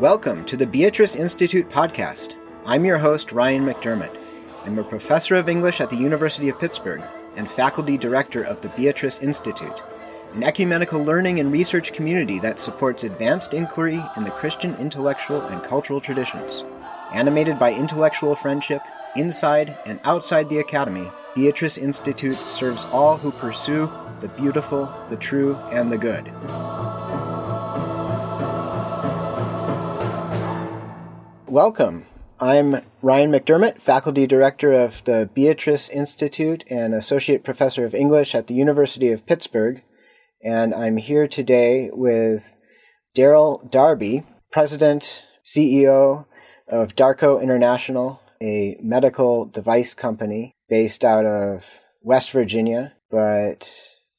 Welcome to the Beatrice Institute podcast. I'm your host, Ryan McDermott. I'm a professor of English at the University of Pittsburgh and faculty director of the Beatrice Institute, an ecumenical learning and research community that supports advanced inquiry in the Christian intellectual and cultural traditions. Animated by intellectual friendship, inside and outside the academy, Beatrice Institute serves all who pursue the beautiful, the true, and the good. Welcome. I'm Ryan McDermott, Faculty Director of the Beatrice Institute and Associate Professor of English at the University of Pittsburgh. And I'm here today with Daryl Darby, President, CEO of Darco International, a medical device company based out of West Virginia, but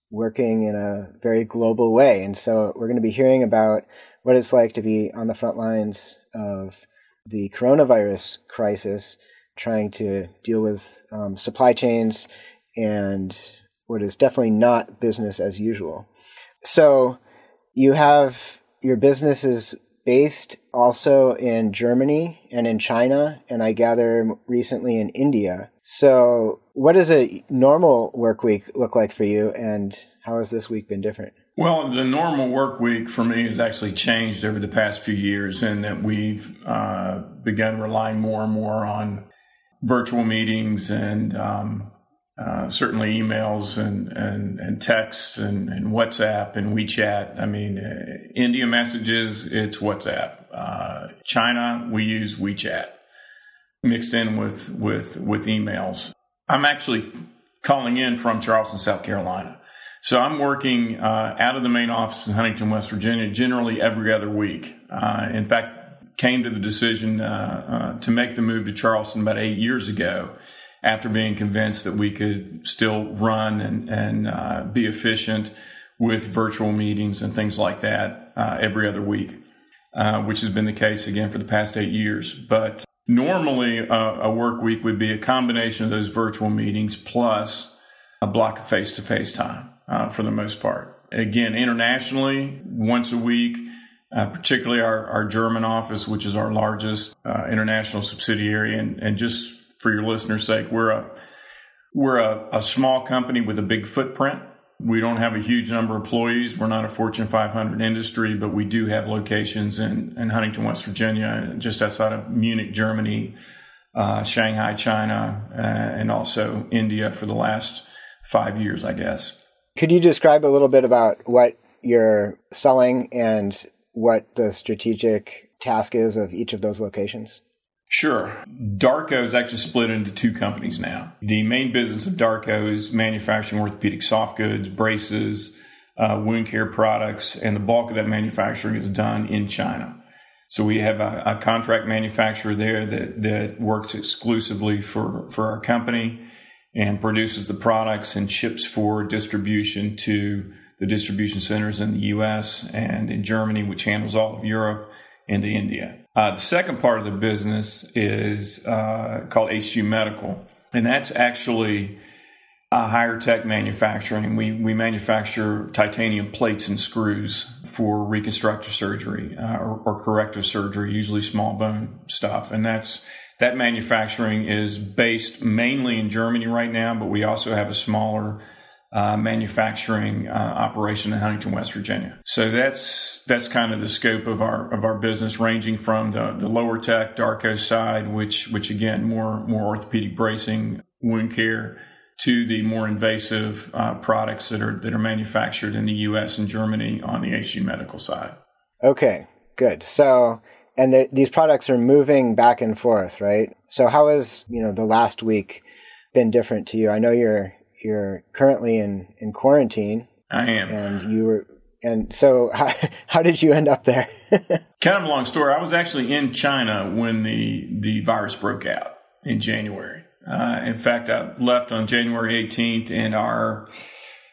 working in a very global way. And so we're going to be hearing about what it's like to be on the front lines of the coronavirus crisis, trying to deal with um, supply chains and what is definitely not business as usual. So you have your business is based also in Germany and in China, and I gather recently in India. So, what does a normal work week look like for you, and how has this week been different? Well, the normal work week for me has actually changed over the past few years in that we've uh, begun relying more and more on virtual meetings and um, uh, certainly emails and, and, and texts and, and, WhatsApp and WeChat. I mean, uh, India messages, it's WhatsApp. Uh, China, we use WeChat mixed in with, with, with emails. I'm actually calling in from Charleston, South Carolina. So I'm working uh, out of the main office in Huntington, West Virginia, generally every other week. Uh, in fact, came to the decision uh, uh to make the move to Charleston about eight years ago after being convinced that we could still run and, and uh, be efficient with virtual meetings and things like that uh, every other week, which has been the case again for the past eight years. But normally, a work week would be a combination of those virtual meetings plus a block of face to face time uh, for the most part. Again, internationally, once a week, uh, particularly our, our German office, which is our largest uh, international subsidiary. And, and just for your listeners' sake, we're a we're a, a, small company with a big footprint. We don't have a huge number of employees. We're not a Fortune 500 industry, but we do have locations in, in Huntington, West Virginia, just outside of Munich, Germany, uh, Shanghai, China, uh, and also India for the last five years, I guess. Could you describe a little bit about what you're selling and what the strategic task is of each of those locations? Sure. Darco is actually split into two companies now. The main business of Darco is manufacturing orthopedic soft goods, braces, uh, wound care products, and the bulk of that manufacturing is done in China. So we have a, a contract manufacturer there that, that works exclusively for, for our company and produces the products and ships for distribution to the distribution centers in the US and in Germany, which handles all of Europe and to India. Uh, the second part of the business is uh, called HG Medical, and that's actually a higher tech manufacturing. We, we manufacture titanium plates and screws for reconstructive surgery uh, or, or corrective surgery, usually small bone stuff. And that's that manufacturing is based mainly in Germany right now, but we also have a smaller uh, manufacturing uh, operation in Huntington, West Virginia. So that's that's kind of the scope of our of our business, ranging from the, the lower tech Darco side, which which again more more orthopedic bracing, wound care, to the more invasive uh, products that are that are manufactured in the U.S. and Germany on the HG Medical side. Okay, good. So and the, these products are moving back and forth, right? So how has you know the last week been different to you? I know you're you're currently in in quarantine. I am, and you were. And so, how, how did you end up there? kind of a long story. I was actually in China when the the virus broke out in January. Uh, in fact, I left on January 18th, and our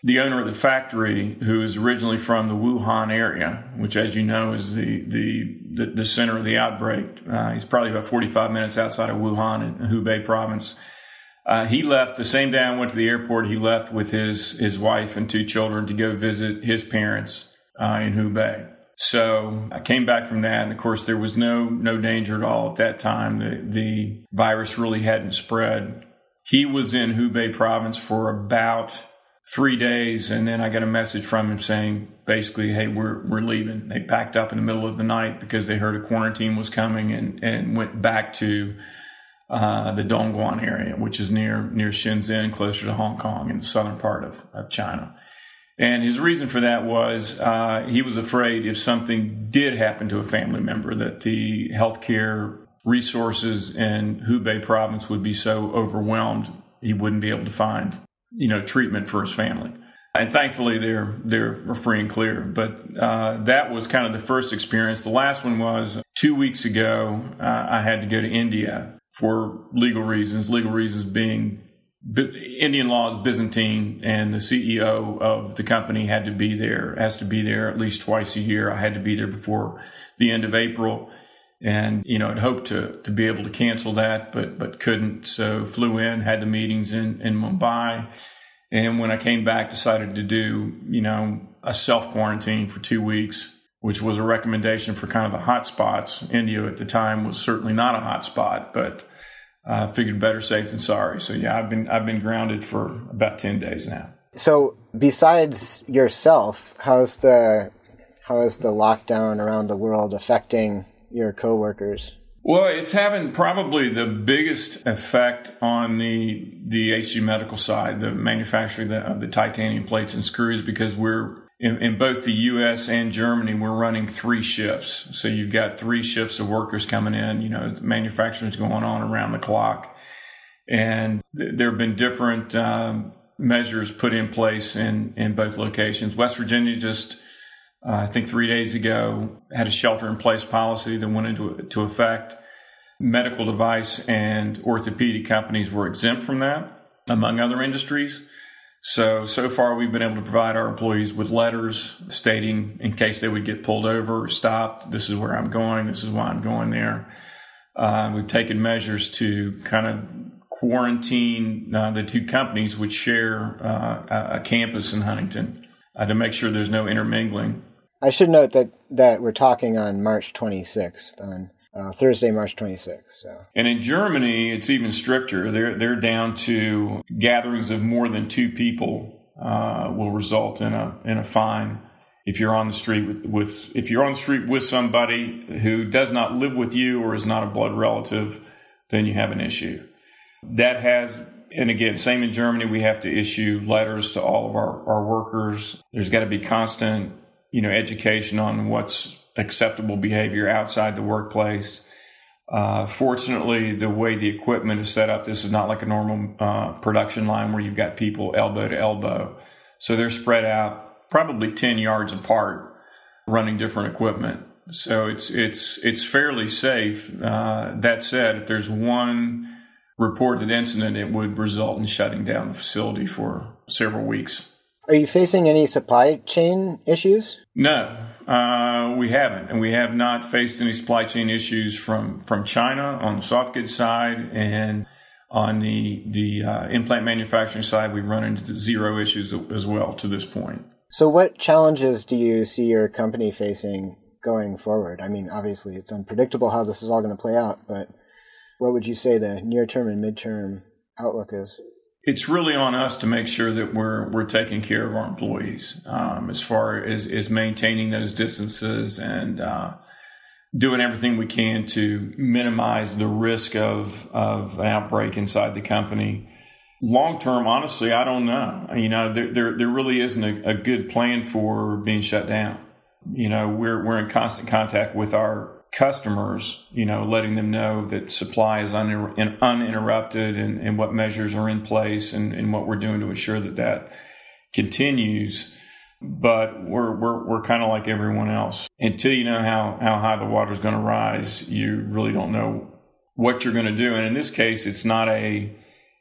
the owner of the factory, who is originally from the Wuhan area, which, as you know, is the the the, the center of the outbreak. Uh, he's probably about 45 minutes outside of Wuhan in Hubei province. Uh, he left the same day I went to the airport. He left with his his wife and two children to go visit his parents uh, in Hubei. So I came back from that, and of course there was no no danger at all at that time. The the virus really hadn't spread. He was in Hubei province for about three days, and then I got a message from him saying basically, "Hey, we're we're leaving." They packed up in the middle of the night because they heard a quarantine was coming, and and went back to uh, the Dongguan area, which is near near Shenzhen, closer to Hong Kong in the southern part of, of China. And his reason for that was uh, he was afraid if something did happen to a family member that the healthcare resources in Hubei province would be so overwhelmed he wouldn't be able to find you know treatment for his family. And thankfully they're they're free and clear. But uh, that was kind of the first experience. The last one was two weeks ago. Uh, I had to go to India for legal reasons. Legal reasons being Indian law is Byzantine, and the CEO of the company had to be there, has to be there at least twice a year. I had to be there before the end of April, and you know, I'd hoped to to be able to cancel that, but but couldn't. So flew in, had the meetings in in Mumbai, and when I came back, decided to do you know a self quarantine for two weeks. Which was a recommendation for kind of the hot spots. India at the time was certainly not a hot spot, but I uh, figured better safe than sorry. So yeah, I've been I've been grounded for about ten days now. So besides yourself, how's the how is the lockdown around the world affecting your coworkers? Well, it's having probably the biggest effect on the the HG Medical side, the manufacturing of the titanium plates and screws, because we're in, in, both the U.S. and Germany, we're running three shifts. So you've got three shifts of workers coming in. You know, manufacturing's going on around the clock, and th- there have been different um, measures put in place in in both locations. West Virginia just, uh, I think, three days ago had a shelter-in-place policy that went into to effect. Medical device and orthopedic companies were exempt from that, among other industries. So, so far we've been able to provide our employees with letters stating in case they would get pulled over or stopped, this is where I'm going, this is why I'm going there. Uh, we've taken measures to kind of quarantine uh, the two companies which share uh, a campus in Huntington uh, to make sure there's no intermingling. I should note that, that we're talking on March 26th on uh, Thursday, March 26th. So. And in Germany, it's even stricter. They're they're down to gatherings of more than two people uh, will result in a in a fine. If you're on the street with, with if you're on the street with somebody who does not live with you or is not a blood relative, then you have an issue. That has and again, same in Germany, we have to issue letters to all of our, our workers. There's got to be constant, you know, education on what's acceptable behavior outside the workplace. Uh, fortunately, the way the equipment is set up, this is not like a normal uh, production line where you've got people elbow to elbow. So they're spread out probably 10 yards apart running different equipment. So it's, it's, it's fairly safe. Uh, that said, if there's one reported incident, it would result in shutting down the facility for several weeks. Are you facing any supply chain issues? No, uh, we haven't, and we have not faced any supply chain issues from from China on the soft goods side, and on the the uh, implant manufacturing side, we've run into zero issues as well to this point. So, what challenges do you see your company facing going forward? I mean, obviously, it's unpredictable how this is all going to play out, but what would you say the near term and midterm outlook is? It's really on us to make sure that we're we're taking care of our employees um, as far as is maintaining those distances and uh, doing everything we can to minimize the risk of of an outbreak inside the company. Long term, honestly, I don't know. You know, there there, there really isn't a, a good plan for being shut down. You know, we're we're in constant contact with our customers, you know, letting them know that supply is un- uninterrupted and, and, what measures are in place and, and, what we're doing to ensure that that continues. But we're we're, we're kind of like everyone else. Until you know how, how high the water is going to rise, you really don't know what you're going to do. And in this case, it's not a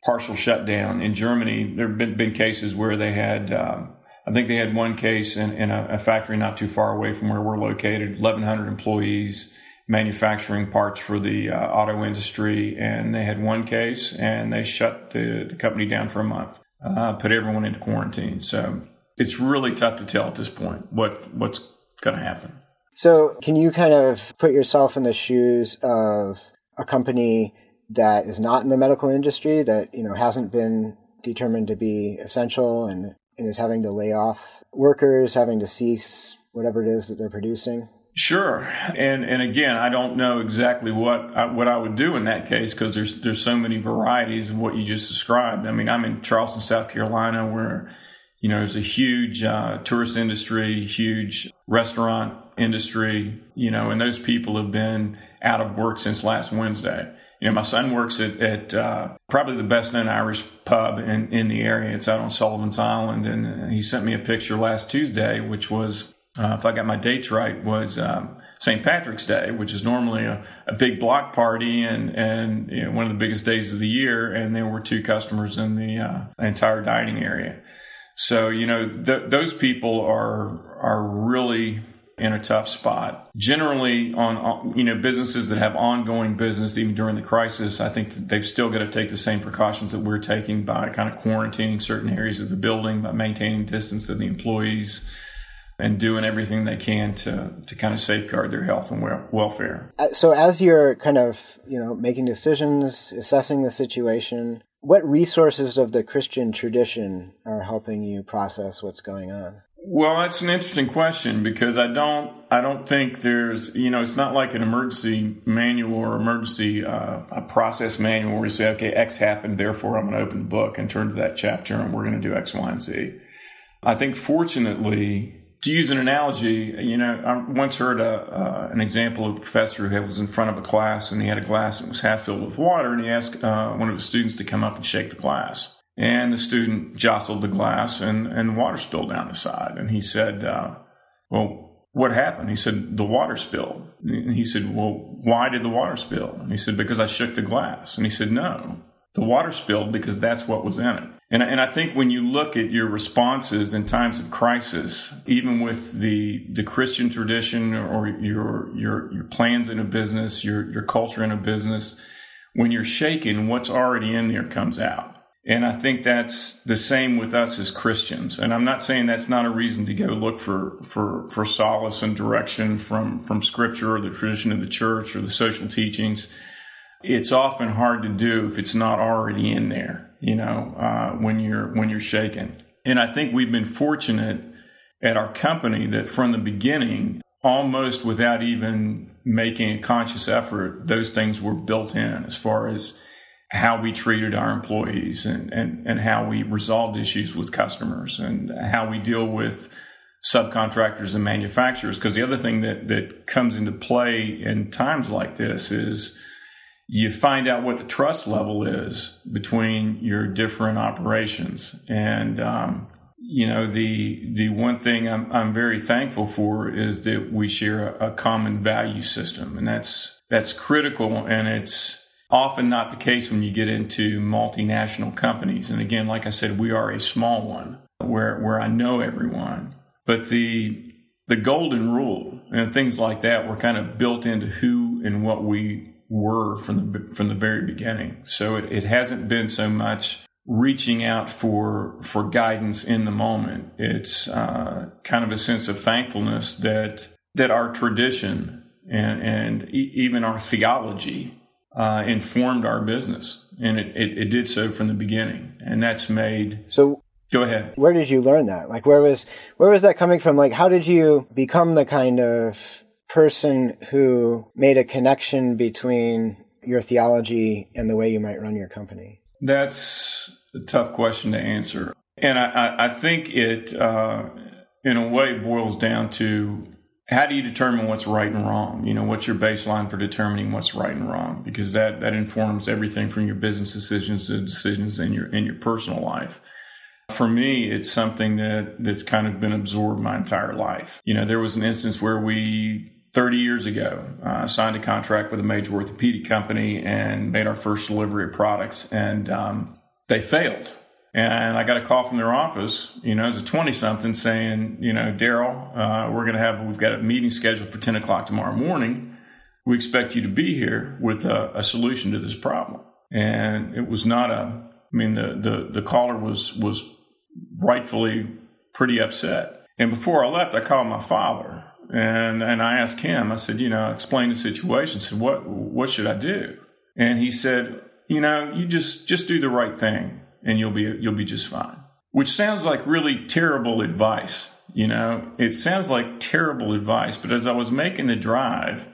partial shutdown. In Germany, there have been, been cases where they had, um, I think they had one case in, in a, a, factory not too far away from where we're located, 1,100 employees manufacturing parts for the uh, auto industry, and they had one case, and they shut the, the company down for a month, uh, put everyone into quarantine. So it's really tough to tell at this point what what's going to happen. So, can you kind of put yourself in the shoes of a company that is not in the medical industry that, you know, hasn't been determined to be essential and, and is having to lay off workers, having to cease whatever it is that they're producing? Sure, and and again, I don't know exactly what I, what I would do in that case because there's there's so many varieties of what you just described. I mean, I'm in Charleston, South Carolina, where you know there's a huge uh, tourist industry, huge restaurant industry, you know, and those people have been out of work since last Wednesday. You know, my son works at, at uh, probably the best known Irish pub in, in the area. It's out on Sullivan's Island. And he sent me a picture last Tuesday, which was uh, if I got my dates right, was um, St. Patrick's Day, which is normally a, a big block party and and you know, one of the biggest days of the year. And there were two customers in the uh, entire dining area. So you know th- those people are are really in a tough spot. Generally, on you know businesses that have ongoing business even during the crisis, I think they've still got to take the same precautions that we're taking by kind of quarantining certain areas of the building, by maintaining distance of the employees and doing everything they can to to kind of safeguard their health and welfare. Uh, so as you're kind of, you know, making decisions, assessing the situation, what resources of the Christian tradition are helping you process what's going on? Well, that's an interesting question because I don't I don't think there's you know it's not like an emergency manual or emergency uh, a process manual where you say okay X happened therefore I'm going to open the book and turn to that chapter and we're going to do X Y and Z. I think fortunately to use an analogy, you know, I once heard a, uh, an example of a professor who was in front of a class and he had a glass that was half filled with water and he asked uh, one of his students to come up and shake the glass. And the student jostled the glass and, and water spilled down the side. And he said, uh, Well, what happened? He said, The water spilled. And he said, Well, why did the water spill? And he said, Because I shook the glass. And he said, No, the water spilled because that's what was in it. And, and I think when you look at your responses in times of crisis, even with the, the Christian tradition or your, your, your plans in a business, your, your culture in a business, when you're shaken, what's already in there comes out. And I think that's the same with us as Christians. And I'm not saying that's not a reason to go look for, for, for solace and direction from, from scripture or the tradition of the church or the social teachings it's often hard to do if it's not already in there, you know, uh, when you're when you're shaken. And I think we've been fortunate at our company that from the beginning, almost without even making a conscious effort, those things were built in as far as how we treated our employees and, and, and how we resolved issues with customers and how we deal with subcontractors and manufacturers. Because the other thing that, that comes into play in times like this is you find out what the trust level is between your different operations. And, um, you know, the, the one thing I'm, I'm very thankful for is that we share a, a common value system. And that's, that's critical. And it's often not the case when you get into multinational companies. And again, like I said, we are a small one where, where I know everyone. But the, the golden rule and things like that were kind of built into who and what we were from the from the very beginning. So it, it hasn't been so much reaching out for for guidance in the moment. It's uh, kind of a sense of thankfulness that that our tradition and, and e- even our theology uh, informed our business, and it, it, it did so from the beginning, and that's made so. Go ahead. Where did you learn that? Like, where was where was that coming from? Like, how did you become the kind of person who made a connection between your theology and the way you might run your company? That's a tough question to answer. And I, I think it, uh, in a way, boils down to how do you determine what's right and wrong? You know, what's your baseline for determining what's right and wrong? Because that, that informs everything from your business decisions to decisions in your in your personal life. For me, it's something that that's kind of been absorbed my entire life. You know, there was an instance where we 30 years ago, uh, signed a contract with a major orthopedic company and made our first delivery of products, and um, they failed. And I got a call from their office, you know, as a 20 something saying, you know, Daryl, uh, we're going to have, we've got a meeting scheduled for 10 o'clock tomorrow morning. We expect you to be here with a, a solution to this problem. And it was not a, I mean, the, the, the caller was, was rightfully pretty upset. And before I left, I called my father And and I asked him, I said, you know, explain the situation. I said, what what should I do? And he said, you know, you just just do the right thing and you'll be you'll be just fine. Which sounds like really terrible advice. You know, it sounds like terrible advice, but as I was making the drive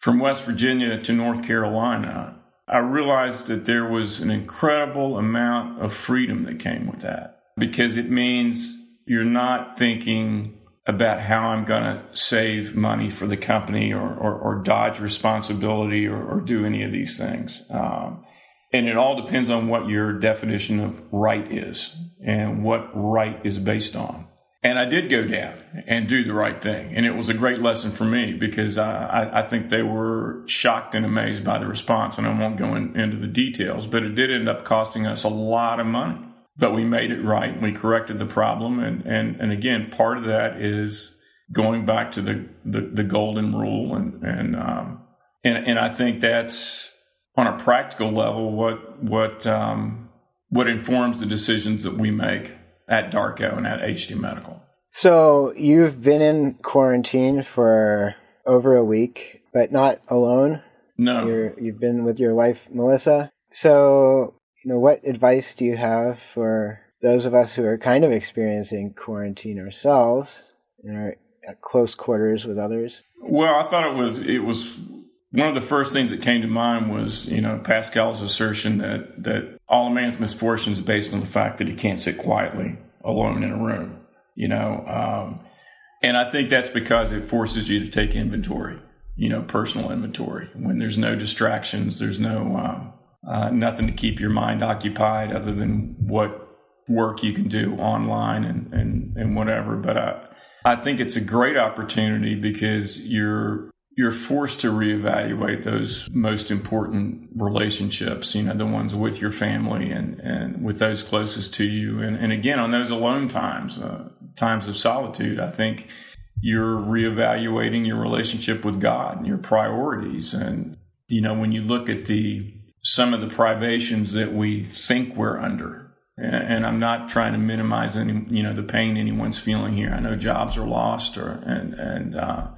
from West Virginia to North Carolina, I realized that there was an incredible amount of freedom that came with that because it means you're not thinking about how I'm going to save money for the company or, or, or dodge responsibility or, or, do any of these things. Um, and it all depends on what your definition of right is and what right is based on. And I did go down and do the right thing. And it was a great lesson for me because I, I think they were shocked and amazed by the response. And I won't go in, into the details, but it did end up costing us a lot of money but we made it right. We corrected the problem. And, and, and again, part of that is going back to the, the, the golden rule. And, and, um, and, and I think that's on a practical level what, what, um, what informs the decisions that we make at Darco and at HG Medical. So you've been in quarantine for over a week, but not alone. No, you you've been with your wife Melissa. So you know, what advice do you have for those of us who are kind of experiencing quarantine ourselves and are at close quarters with others? Well, I thought it was it was one of the first things that came to mind was you know Pascal's assertion that that all a man's misfortune is based on the fact that he can't sit quietly alone in a room. You know, um, and I think that's because it forces you to take inventory. You know, personal inventory when there's no distractions, there's no um, uh, nothing to keep your mind occupied other than what work you can do online and, and, and whatever. But I, I think it's a great opportunity because you're you're forced to reevaluate those most important relationships, you know, the ones with your family and, and with those closest to you. And, and again, on those alone times, uh, times of solitude, I think you're reevaluating your relationship with God and your priorities. And, you know, when you look at the some of the privations that we think we're under. And I'm not trying to minimize any, you know, the pain anyone's feeling here. I know jobs are lost or, and, and, uh,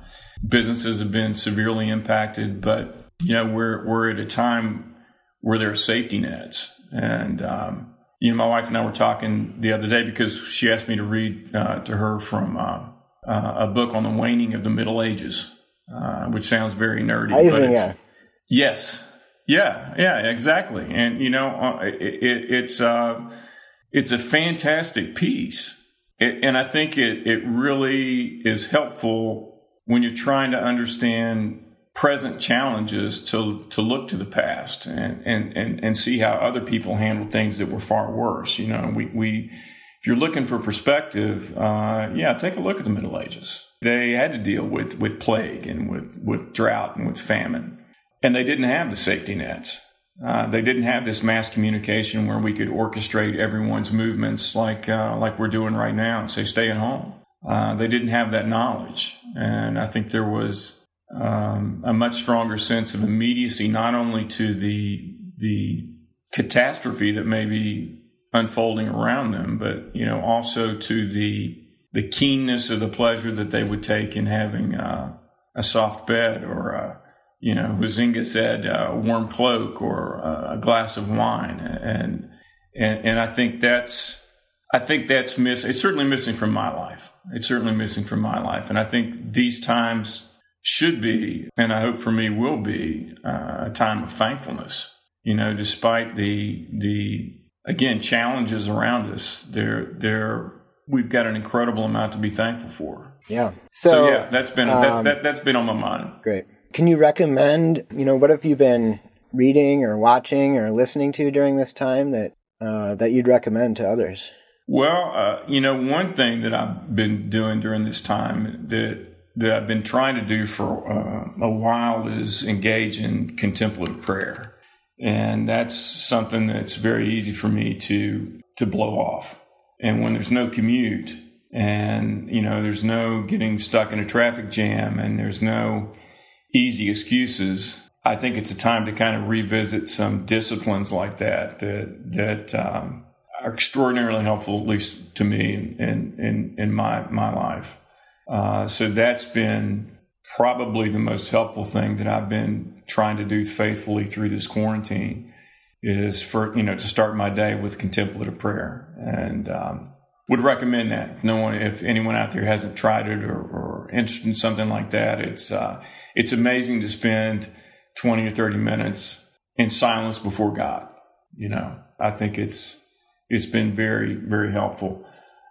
businesses have been severely impacted, but, you know, we're, we're at a time where there are safety nets. And, um, you know, my wife and I were talking the other day because she asked me to read uh, to her from uh, uh, a book on the waning of the Middle Ages, uh, which sounds very nerdy. but it's. Yes, yeah, yeah, exactly. And you know, uh, it, it, it's uh, it's a fantastic piece, it, and I think it it really is helpful when you're trying to understand present challenges to to look to the past and and and, and see how other people handled things that were far worse. You know, we we if you're looking for perspective, uh, yeah, take a look at the Middle Ages. They had to deal with with plague and with with drought and with famine and they didn't have the safety nets. Uh, they didn't have this mass communication where we could orchestrate everyone's movements like uh, like we're doing right now and say stay at home. Uh, they didn't have that knowledge, and I think there was um, a much stronger sense of immediacy, not only to the the catastrophe that may be unfolding around them, but you know also to the the keenness of the pleasure that they would take in having uh, a soft bed or a you know, Huizinga said, uh, a warm cloak or a glass of wine. And, and, and I think that's, I think that's miss. It's certainly missing from my life. It's certainly missing from my life. And I think these times should be, and I hope for me will be, uh, a time of thankfulness. You know, despite the, the, again, challenges around us, there, there, we've got an incredible amount to be thankful for. Yeah. So, so yeah, that's been, um, that, that, that's been on my mind. Great. Can you recommend, you know, what have you been reading or watching or listening to during this time that uh, that you'd recommend to others? Well, uh, you know, one thing that I've been doing during this time that that I've been trying to do for uh, a while is engage in contemplative prayer, and that's something that's very easy for me to to blow off. And when there's no commute, and you know, there's no getting stuck in a traffic jam, and there's no easy excuses. I think it's a time to kind of revisit some disciplines like that that that um, are extraordinarily helpful, at least to me in in in my my life. Uh, so that's been probably the most helpful thing that I've been trying to do faithfully through this quarantine is for you know to start my day with contemplative prayer and um, would recommend that. No one if anyone out there hasn't tried it or, or interested in something like that it's uh, it's amazing to spend 20 or 30 minutes in silence before God. You know I think it's it's been very very helpful.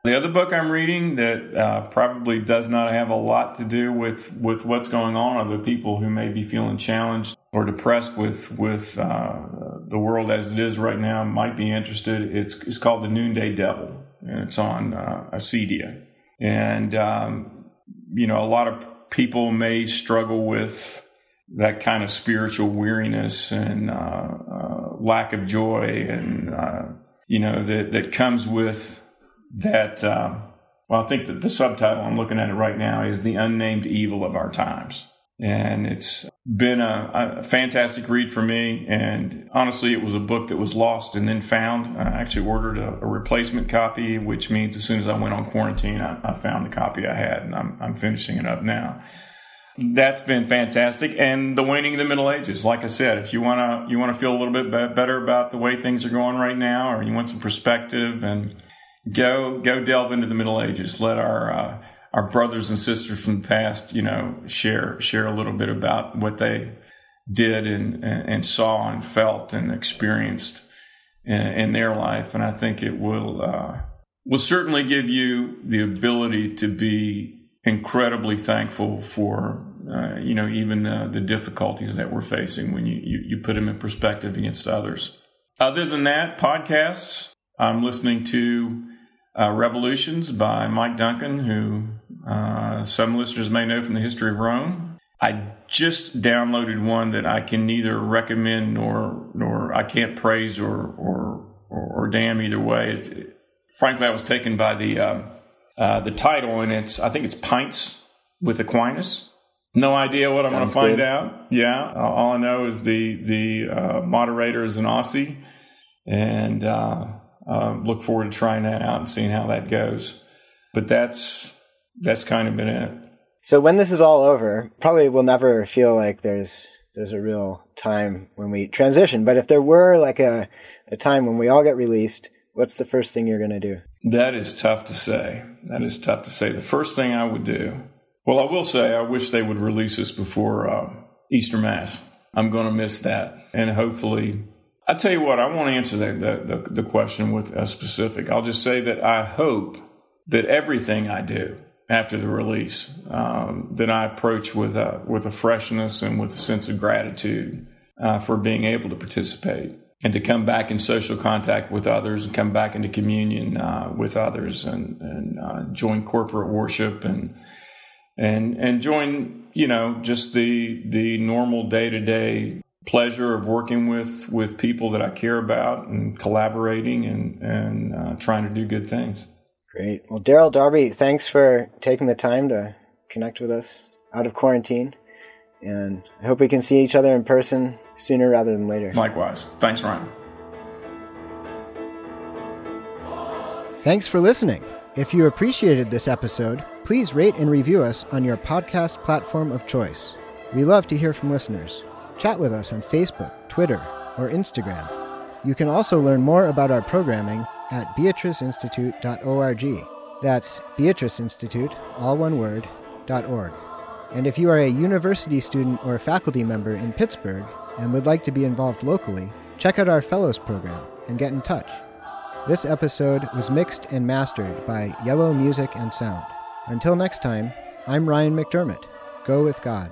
The other book I'm reading that uh, probably does not have a lot to do with, with what's going on the people who may be feeling challenged or depressed with with uh, the world as it is right now might be interested. It's, it's called The Noonday Devil, and it's on uh, Acedia. And, um, you know, a lot of people may struggle with that kind of spiritual weariness and uh, uh, lack of joy and, uh, you know, that, that comes with that, uh, well, I think that the subtitle, I'm looking at it right now, is The Unnamed Evil of Our Times. And it's been a, a, fantastic read for me. And honestly, it was a book that was lost and then found. I actually ordered a, a replacement copy, which means as soon as I went on quarantine, I, I found the copy I had, and I'm, I'm finishing it up now that's been fantastic and the waning of the middle ages like i said if you want to you want to feel a little bit better about the way things are going right now or you want some perspective and go go delve into the Middle Ages. Let our uh, our brothers and sisters from the past, you know, share share a little bit about what they did and and saw and felt and experienced in, in their life. And I think it will uh, will certainly give you the ability to be incredibly thankful for uh, you know even the, the difficulties that we're facing when you, you you put them in perspective against others. Other than that, podcasts. I'm listening to uh, Revolutions by Mike Duncan, who uh, some listeners may know from the history of Rome. I just downloaded one that I can neither recommend nor nor I can't praise or or or, or damn either way. It's, frankly, I was taken by the um, uh, the title, and it's I think it's Pints with Aquinas. No idea what Sounds I'm going to find good. out. Yeah, all I know is the the uh, moderator is an Aussie, and uh, um, look forward to trying that out and seeing how that goes. But that's that's kind of been it. So when this is all over, probably we'll never feel like there's there's a real time when we transition. But if there were like a, a time when we all get released, what's the first thing you're going to do? That is tough to say. That is tough to say. The first thing I would do, well, I will say I wish they would release us before uh, Easter Mass. I'm going to miss that, and hopefully I tell you what, I won't answer the, the, the, question with a specific. I'll just say that I hope that everything I do after the release, um, that I approach with a, with a freshness and with a sense of gratitude uh, for being able to participate and to come back in social contact with others and come back into communion uh, with others and, and uh, join corporate worship and and and join you know just the the normal day to day pleasure of working with with people that I care about and collaborating and and uh, trying to do good things. Great. Well, Daryl Darby, thanks for taking the time to connect with us out of quarantine, and I hope we can see each other in person sooner rather than later. Likewise. Thanks, Ryan. Thanks for listening. If you appreciated this episode, please rate and review us on your podcast platform of choice. We love to hear from listeners. Chat with us on Facebook, Twitter, or Instagram. You can also learn more about our programming at beatriceinstitute.org. That's Beatrice Institute, all one word, .org. And if you are a university student or faculty member in Pittsburgh and would like to be involved locally, check out our Fellows program and get in touch. This episode was mixed and mastered by Yellow Music and Sound. Until next time, I'm Ryan McDermott. Go with God.